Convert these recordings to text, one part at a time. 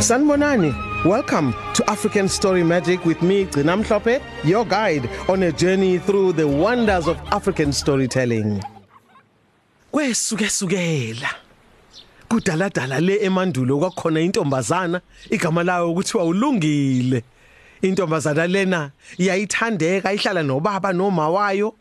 Sanbonani, welcome to African Story Magic with me, Gcinam Mhlophe, your guide on a journey through the wonders of African storytelling. Kwesuke sukela. Kudala dala le emandulo kwakhona intombazana igama layo ukuthiwa ulungile. Intombazana lena iyayithandeka ihlala nobaba noma wayo.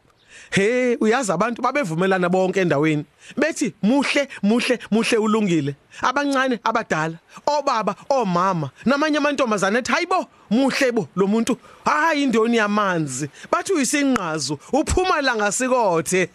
He uyazi abantu babevumelana bonke endaweni. Bethi muhle muhle muhle ulungile. Abancane abadala obaba omama namanye amantombazana ethi hayibo muhle bo lo muntu. Hayi indoni yamanzi. Bathi uyisinqazo uphuma la ngasikothe.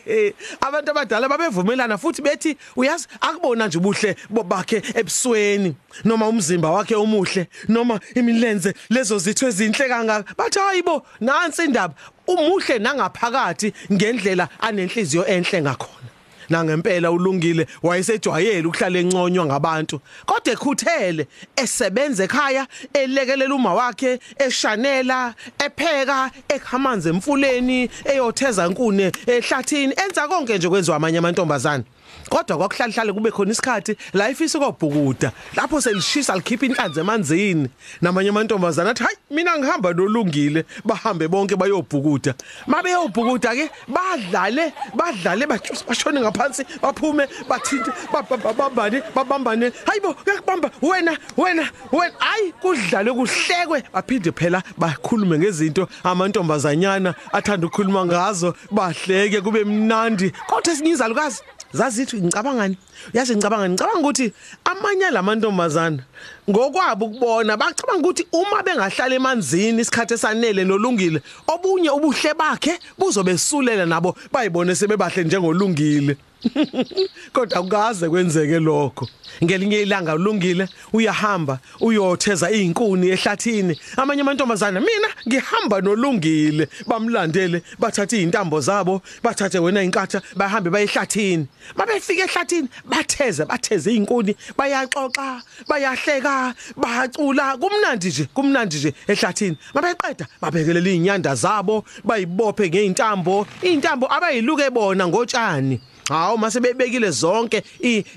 Abantu abadala babevumelana futhi bethi uyazi akubona nje ubuhle bakhe ebusweni noma umzimba wakhe omuhle noma imilenze lezo zitho ezinhle kangaka. Bathi hayibo nansi indaba. Umuhle nangaphakathi ngendlela anenhliziyo enhle ngakhona. Na ngempela ulungile wayesejwayele ukuhlala enconywa ngabantu kodwa ekhuthele esebenza ekhaya elekelela uma wakhe eshanela epheka ekhamanzi emfuleni eyotheza inkune ehlathini enza konke nje kwenziwa amanye amantombazana kodwa kwakuhlala hlale kube khona isikhathi la ifisa ukobhukuda lapho selishisa likhipha inhlanzi emanzini. Namanye amantombazana athi hayi mina ngihamba nolungile bahambe bonke bayobhukuda. Mabe yobhukuda ke badlale badlale bashone ngaphansi baphume bathinte babambane babambane. Hayibo uyakubamba wena wena wena hayi kudlale kuhlekwe. Baphinde phela bakhulume ngezinto amantombazanyana athanda ukukhuluma ngazo bahleke kube mnandi. Kodwa esinyizalukazi zazithi ngicabangani? Uyazi ngicabanga ngicabanga ukuthi amanye lamantombazana ngokwabo ukubona bacabanga ukuthi uma bengahlala emanzini isikhathi esanele nolungile obunye ubuhle bakhe buzobesulela nabo bayibone sebebahle njengolungile. Kodwa akukaze kwenzeke lokho. Ngelinye ilanga ulungile uyahamba uyotheza izinkuni ehlathini. Amanye amantombazana mina ngihamba nolungile. Bamlandele bathatha izintambo zabo bathathe wena inkatha bahambe bayehlathini mabefika ehlathini batheze batheze izinkuni bayaxoxa bayahleka bacula kumnandi nje kumnandi nje ehlathini. Mabeqeda babekelela izinyanda zabo bayibophe ngeintambo intambo abayiluke bona ngotshani. Hawu mase bebekile zonke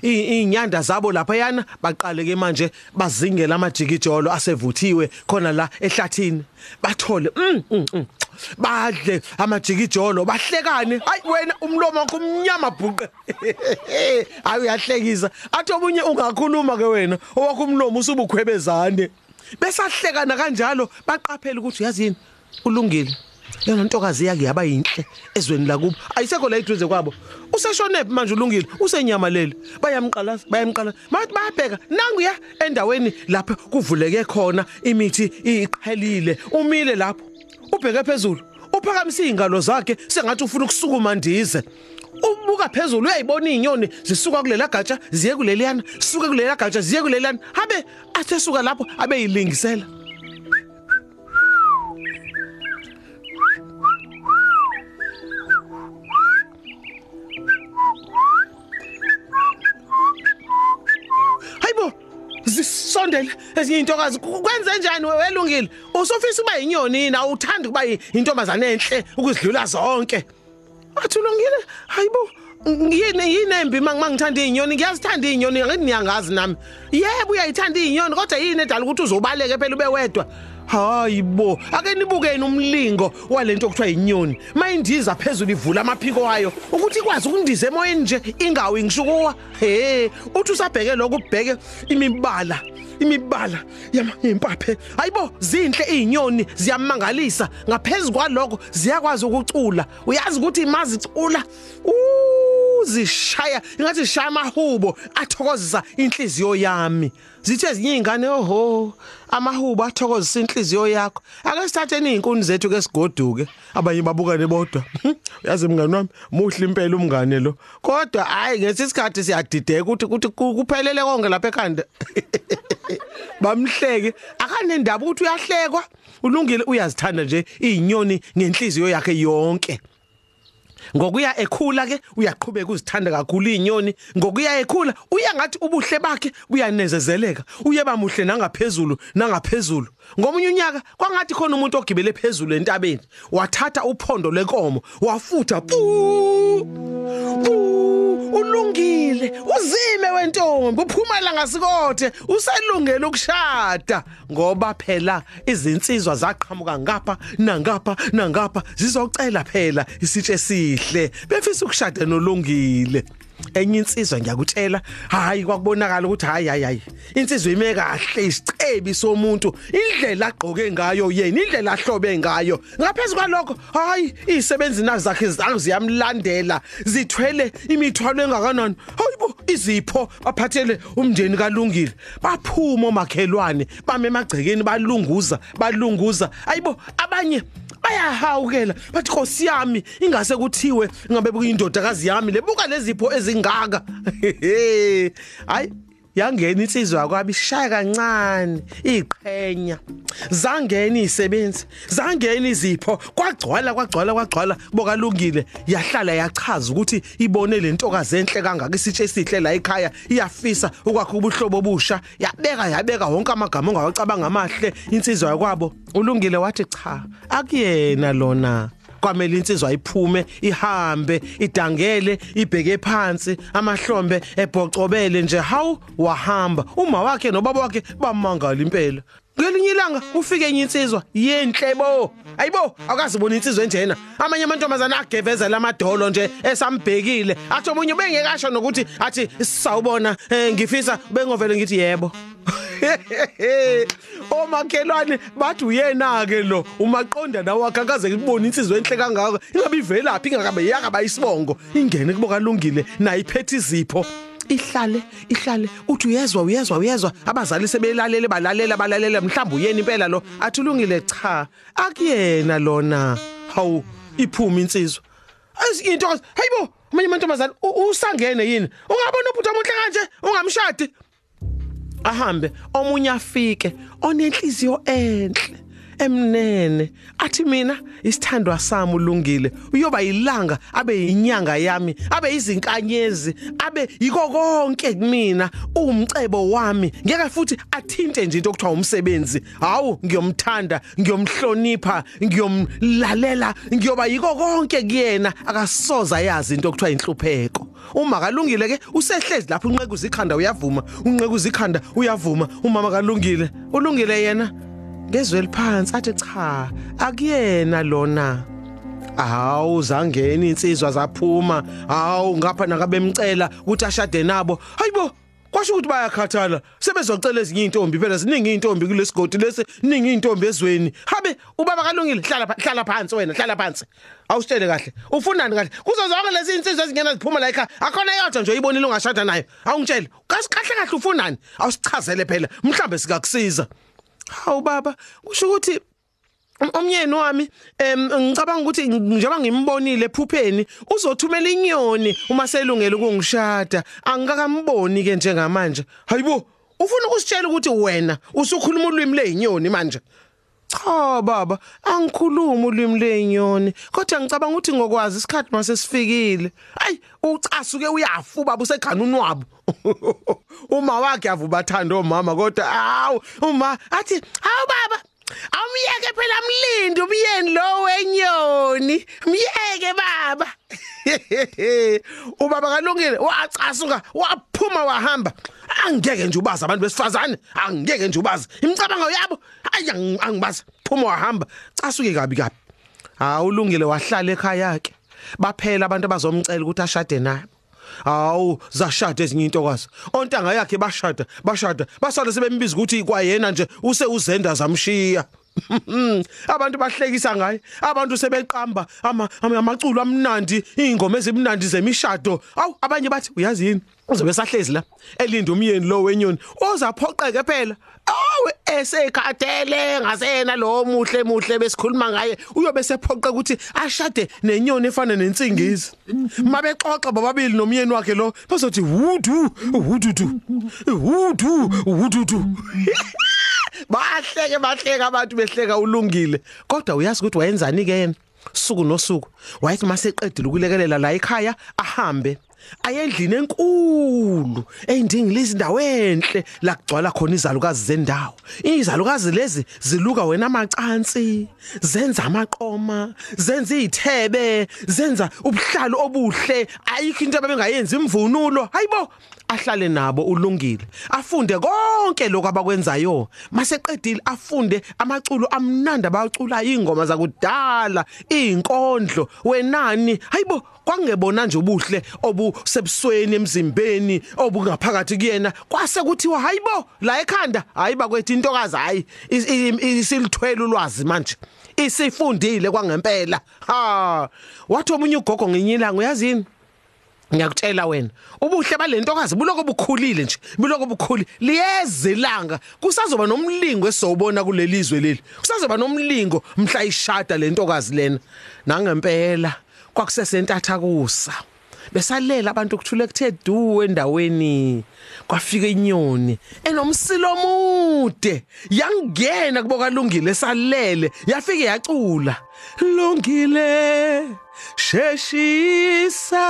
inyanda zabo lapha yana baqale ke manje bazingela amajikijolo asevuthiwe khona la ehlathini. Bathole mm, mm, mm. Badle amajikijolo bahlekane. Hayi wena umlomo wakho umnyama bhuqe. Hayi uyahlekisa. Athi obunye ungakhuluma ke wena owakho umlomo usubukhwebezane. Besahlekana kanjalo baqaphela ukuthi yazini ulungile. Yona ntokazi yake yaba yinhle ezweni lakubo. Ayisekho la eduze kwabo. Useshone manje ulungile? Usenyamalele. Bayamqalaza bayamqala mathi bayabheka nangu ya endaweni lapho kuvuleke khona imithi iqhelile umile lapho. Ubheke phezulu. Uphakamisa ingalo zakhe sengathi ufuna ukusukuma ndize. Ubuka phezulu uyayibona izinyoni zisuka kulela gatsha ziye kuleliyana suka kulela gatsha ziye kuleliyana. Habe athesuka lapho abe yilingisela. Ezinye intokazi kwenze njani? Welungile. Usufisa uba inyoni na uthanda kuba intombazane enhle ukuzidlula zonke. Athi ulungile? Hayibo yini yinembi mangithanda izinyoni ngiyazithanda izinyoni ngithi niyangazi nami. Yebo uyayithanda izinyoni kodwa yini edala ukuthi uzobaleke phela ube wedwa? Hayibo ake nibukeni umlingo walento okuthiwa inyoni mayindiza phezulu ivula amaphiko wayo ukuthi ikwazi ukundiza emoyeni nje ingawi ngishukuwa. He uthi usabheke lokho ubheke imibala imibala yamempaphe hayibo zinhle izinyoni ziyamangalisa ngaphezulu kwalokho ziyakwazi ukucula. Uyazi ukuthi imazicula uzishaya ingathi zishaya amahubo athokozisa inhliziyo yami. Zithe ezinye izingane oho amahubo athokozisa inhliziyo yakho. Ake sithatheni izinkuni zethu ke sigoduke abanye babukane bodwa. Uyazi mngani wami muhle impela umngane lo. Kodwa hayi ngesisikhathi siyadideka ukuthi ukuthi kuphelele konke lapha ekhanda. Bamhleke. Akanendaba ukuthi uyahlekwa. Ulungile uyazithanda nje izinyoni ngenhliziyo yakhe yonke. Ngokuya ekhula ke uyaqhubeka uzithanda kakhulu izinyoni. Ngokuya ekhula uya ngathi ubuhle bakhe buyanezezeleka. Uye bamuhle nangaphezulu nangaphezulu. Ngomunye unyaka kwangathi khona umuntu ogibele phezulu entabeni wathatha uphondo lenkomo wafutha pu ulungile uzime wentombi uphumela ngasikothe uselungele ukushada. Ngoba phela izinsizwa zaqhamuka ngapha nangapha nangapha zizocela phela isitshe sihle befisa ukushada nolungile. Enye insizwa ngiyakutshela hayi kwakubonakala ukuthi hayi hayi hayi. Insizwa ime kahle isicebi somuntu indlela agqoke ngayo yena indlela ahlobe ngayo. Ngaphezulu kwalokho hayi izisebenzi nazo zakhe ziyamlandela zithwele imithwalo engakanani. Hayibo izipho baphathele umndeni kalungile. Baphuma omakhelwane bame emagcekeni balunguza balunguza. Ayibo abanye bayahawukela. Bathi Nkosi yami ingase kuthiwe ngabe kuyindodakazi yami lebuka lezipho ezingaka. Hayi. Yangena insizwa kwabi shaya kancane iqhenya zangena izisebenzi zangena izipho kwagcwala kwagcwala kwagcwala. Bokalungile yahlala yachaza ukuthi ibone lentokazi enhle kangaka isitshe esihle la ekhaya iyafisa ukwakha ubuhlobo obusha. Yabeka yabeka wonke amagama ongawacabanga amahle insizwa yakwabo. Ulungile wathi cha akuyena lona. Kwamele insizwa iphume ihambe idangele ibheke phansi amahlombe ebhocobele nje. Hawu wahamba. Uma wakhe nobaba wakhe bamangala impela. Ngelinye ilanga ufike enye insizwa yenhle bo ayibo akazibona insizwa enjena. Amanye amantombazana ageveza lamadolo nje esambhekile. Athi omunye bengekasho nokuthi athi sawubona eh, ngifisa bengovele ngithi yebo. omakhelwane bathi uyena ke lo umaqonda nawe akakaze kubona insizwe enhle kangaka ingabe ivelaphi ingakabe yakaba isibongo? Ingene kuboka lungile nayo iphethe izipho. Ihlale ihlale. Uthi uyezwa uyezwa uyezwa. Abazali sebelalele balalela balalela. Mhlawumbe uyena impela lo. Athi ulungile cha akuyena lona. Hawu iphuma insizwa. Into hayibo manje amantombazana usangene yini? Ungabona uphutha omuhle kanje ungamshadi? Ahambe omunye afike onenhliziyo enhle. Emnene. Athi mina isithandwa sami ulungile. Uyoba yilanga abe yinyanga yami abe izinkanyezi abe yiko konke kumina. Umcebo wami ngeke futhi athinte nje into okuthiwa umsebenzi. Hawu ngiyomthanda ngiyomhlonipha ngiyomlalela ngiyoba yiko konke kuyena. Akasoza yazi into okuthiwa inhlupheko. Uma kalungile ke usehlezi lapho unqeku zikhanda uyavuma unqeku zikhanda uyavuma. Umama kalungile ulungile yena? Ngezwe liphansi athi cha akuyena lona. Hawu zangena insizwa zaphuma. Hawu ngapha nakabemcela ukuthi ashade nabo. Hayibo kwasho ukuthi bayakhathala. Sebezocela ezinye intombi phela ziningi intombi kulesigodi lesi ningi intombi ezweni. Habe ubaba kalungile hlala hlala phansi wena hlala phansi. Awusitshele kahle ufunani kahle? Kuzo zonke lezi insizwa ezingena ziphuma la ekhaya akhona yodwa nje uyibonile ungashada nayo. Awungitshele kahle kahle ufunani? Awusichazele phela mhlambe sikakusiza. Hawu baba kusho ukuthi umyeni wami em ngicabanga ukuthi njengoba ngimbonile ephupheni uzothumela inyoni uma selungela ukungishada. Angikakamboni ke njengamanje. Hayibo ufuna ukusitshela ukuthi wena usukhuluma ulwimi lezinyoni manje? Cha baba angikhuluma ulwimi lezinyoni kodwa ngicabanga ukuthi ngokwazi isikhathi mase sifikile. Ayi ucasuke uyafu baba usegana unwabo uma wakhe avubathanda omama kodwa awu uma athi hawu baba Awumyeke phela mlindi umyeni lo wenyoni. Myeke baba. Ubaba kalungile wacasuka waphuma wahamba. Angeke nje ubazi abantu besifazane, angeke nje ubazi. Imicabango yabo ayi angibazi. Phuma wahamba. Casuke kabi kabi. Ha ulungile wahlala ekhaya yakhe. Baphela abantu abazomcela ukuthi ashade naye. Hawu zashada ezinye intokazi. Ontanga yakhe bashada, bashada. Basale sebembiza ukuthi kwayena nje use uzenda zamshiya. abantu bahlekisa ngaye abantu sebeqamba ama amaculo amnandi ingoma ezimnandi zemishado. Awu abanye bathi uyazi yini? Uzobe sahlezi la elinda umyeni lo wenyoni ozaphoqeke phela. Awe esekhathele ngasena lo muhle muhle besikhuluma ngaye uyobe sephoqa ukuthi ashade nenyoni efana nensingizi. Mabexoxa bobabili nomyeni wakhe lo bazothi wudu wududu wudu wududu bahleke bahleka abantu behleka ulungile. Kodwa uyazi ukuthi wayenzani ke yena? Suku nosuku wayethi maseqedile ukulekelela la ekhaya ahambe. Ayendlini enkulu eyindingilizi indawo enhle la kugcwala khona izalukazi zendawo. Izalukazi lezi ziluka wena amacansi zenza amaqoma zenza izithebe zenza ubuhlalo obuhle. Ayikho into abengayenza imvunulo. Hayibo ahlale nabo ulungile. Afunde konke lokho abakwenzayo. Maseqedile afunde amaculo amnandi abacula ingoma zakudala izinkondlo wenani hayibo kwangebona nje ubuhle obusebusweni emzimbeni obungaphakathi kuyena kwase kuthiwa hayibo la ekhanda hayiba kwethi intokazi hayi isilithwele ulwazi manje isifundile kwangempela. Ha wathi omunye ugogo ngenyilanga uyazini ngiyakutshela wena ubuhle balentokazi buloko bukhulile nje buloko bukhuli liyezelanga kusazoba nomlingo esizobona kulelizwe leli kusazoba nomlingo mhla ishada lentokazi lena. Nangempela kwakusesentatha kusa besalela abantu ukuthule kuthe du endaweni. Kwafika inyoni enomsilo omude. Yangena kuboka lungile salele yafike yacula. Lungile sheshisa.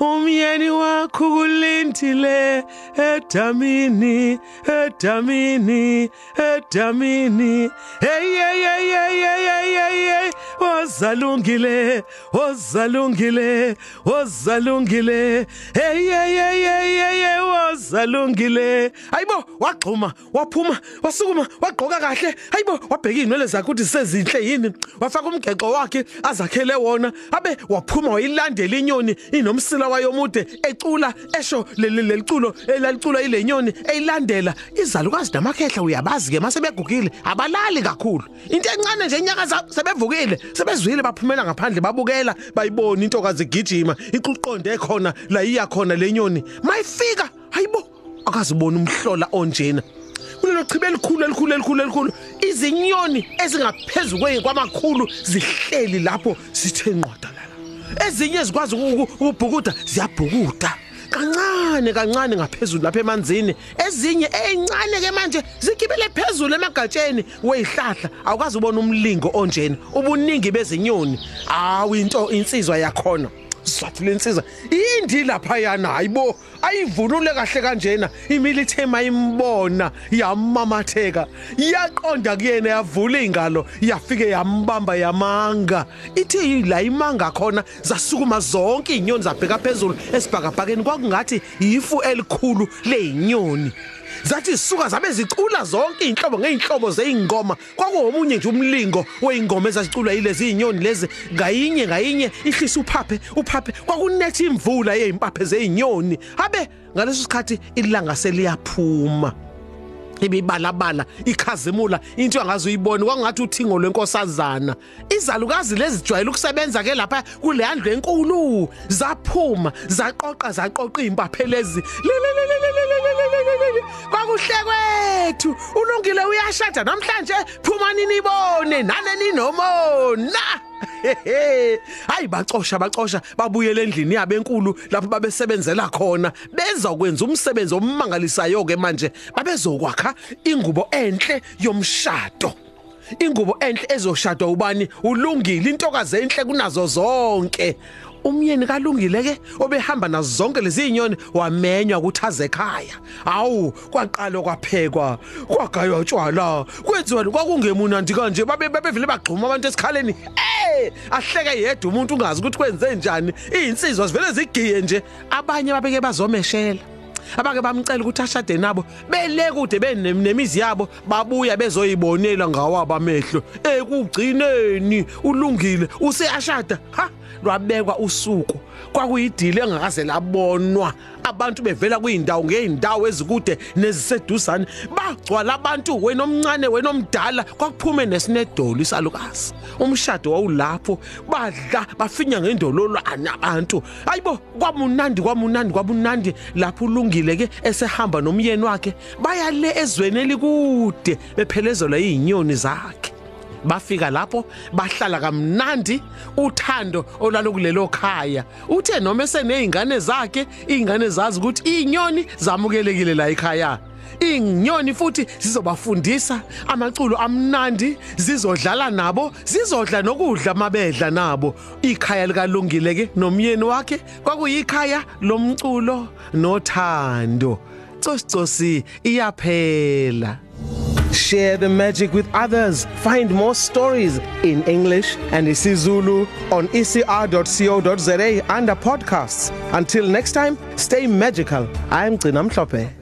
Umyeni wakho kulindile edamini edamini edamini. Hey hey hey hey hey hey wozalungile wozalungile wozalungile hey hey hey hey wozalungile hayibo wagxuma waphuma wasukuma wagqoka kahle. Hayibo wabheka inwele zakhe ukuthi sezinhle yini. Wafaka umgexo wakhe azakhele wona. Abe waphuma wayilandela inyoni inomsila wayo omude ecula esho leliculo elalicula ilenyoni eyilandela. Izalukazi namakhehla uyabazi ke mase begugile abalali kakhulu. Into encane nje inyaka sebevukile sebezwile baphumela ngaphandle babukela bayibona intokazi igijima iquqonde khona la iya khona lenyoni mayifika hayibo akazibona umhlola onjena. Kulelo chibe elikhulu elikhulu elikhulu elikhulu izinyoni ezingaphezulu kwamakhulu zihleli lapho sithe nqwadalala ezinye zikwazi ukubhukuda ziyabhukuda. Kancane kancane ngaphezulu lapha emanzini. Ezinye ezincane ke manje zigibele phezulu emagatsheni. Weyihlahla awukazi ubona umlingo onjena. Ubuningi bezinyoni. Awu into insizwa yakhona. Sizathu lensizwa indi lapha yana hayibo ayivunule kahle kanjena. Imilithema imbona yamamatheka yaqonda kuyena yavula ingalo yafike yambamba yamanga. Ithi la imanga khona zasukuma zonke izinyoni zabheka phezulu esibhakabhakeni kwakungathi yifu elikhulu lezinyoni zathi zisuka zabe zicula zonke inhlobo ngeinhlobo zeingoma kwakuwomunye nje umlingo weingoma ezazicula yilezi inyoni lezi. Ngayinye ngayinye ihlisa uphaphe uphaphe. Kwakunethi imvula yezimpaphe zeinyoni habe ngaleso sikhathi ilanga seliyaphuma. Ibibalabala ikhazimula into angaze uyibone kwangathi uthingo lwenkosazana. Izalukazi lezi jwayele ukusebenza ke lapha kule handle enkulu. Zaphuma zaqoqa zaqoqa impaphelezi kwakuhle kwethu ulungile uyashada namhlanje phumani nibone nane ninomona hayi bacosha bacosha babuyele endlini yabo enkulu lapho babesebenzela khona. Beza kwenza umsebenzi omangalisayo ke manje babezokwakha ingubo enhle yomshado. Ingubo enhle ezoshadwa ubani? Ulungile intokazi enhle kunazo zonke. Umyeni kalungile ke obehamba nazo zonke lezi zinyoni wamenywa ukuthi aze ekhaya. Awu kwaqala kwaphekwa kwagaywa utshwala kwenziwa kwakungemunandi kanje. Babe bevele bagxuma abantu esikhaleni. Eh ahleke yedwa umuntu ungazi ukuthi kwenze njani. Izinsizwa zivele zigiye nje. Abanye babeke bazomeshela. Abake bamcela ukuthi ashade nabo. Bele kude benemizi yabo babuya bezoyibonela ngawabo amehlo. Ekugcineni ulungile useyashada ha? Lwabekwa usuku. Kwakuyidile engakaze labonwa. Abantu bevela kuyindawo ngeindawo ezikude neziseduzane. Bagcwala abantu wena omncane wena omdala. Kwakuphume nesinedolo isalukazi umshado wawulapho. Badla bafinya ngendololwane abantu. Hayibo kwamunandi kwamunandi kwamunandi. Lapho ulungile ke esehamba nomyeni wakhe baya le ezweni elikude bephelezelwa izinyoni zakhe. Bafika lapho bahlala kamnandi uthando olalokulelo khaya. Uthe noma esenezingane zakhe izingane zazi ukuthi izinyoni zamukelekile la ekhaya. Inyoni futhi zizobafundisa amaculo amnandi zizodlala nabo zizodla nokudla mabedla nabo. Ikhaya likalungile ke nomyeni wakhe kwakuyikhaya lomculo nothando. Tsosicosi iyaphela. Share the magic with others. Find more stories in English and isiZulu on ecr.co.za under podcasts. Until next time, stay magical. I'm Gcina Mhlophe.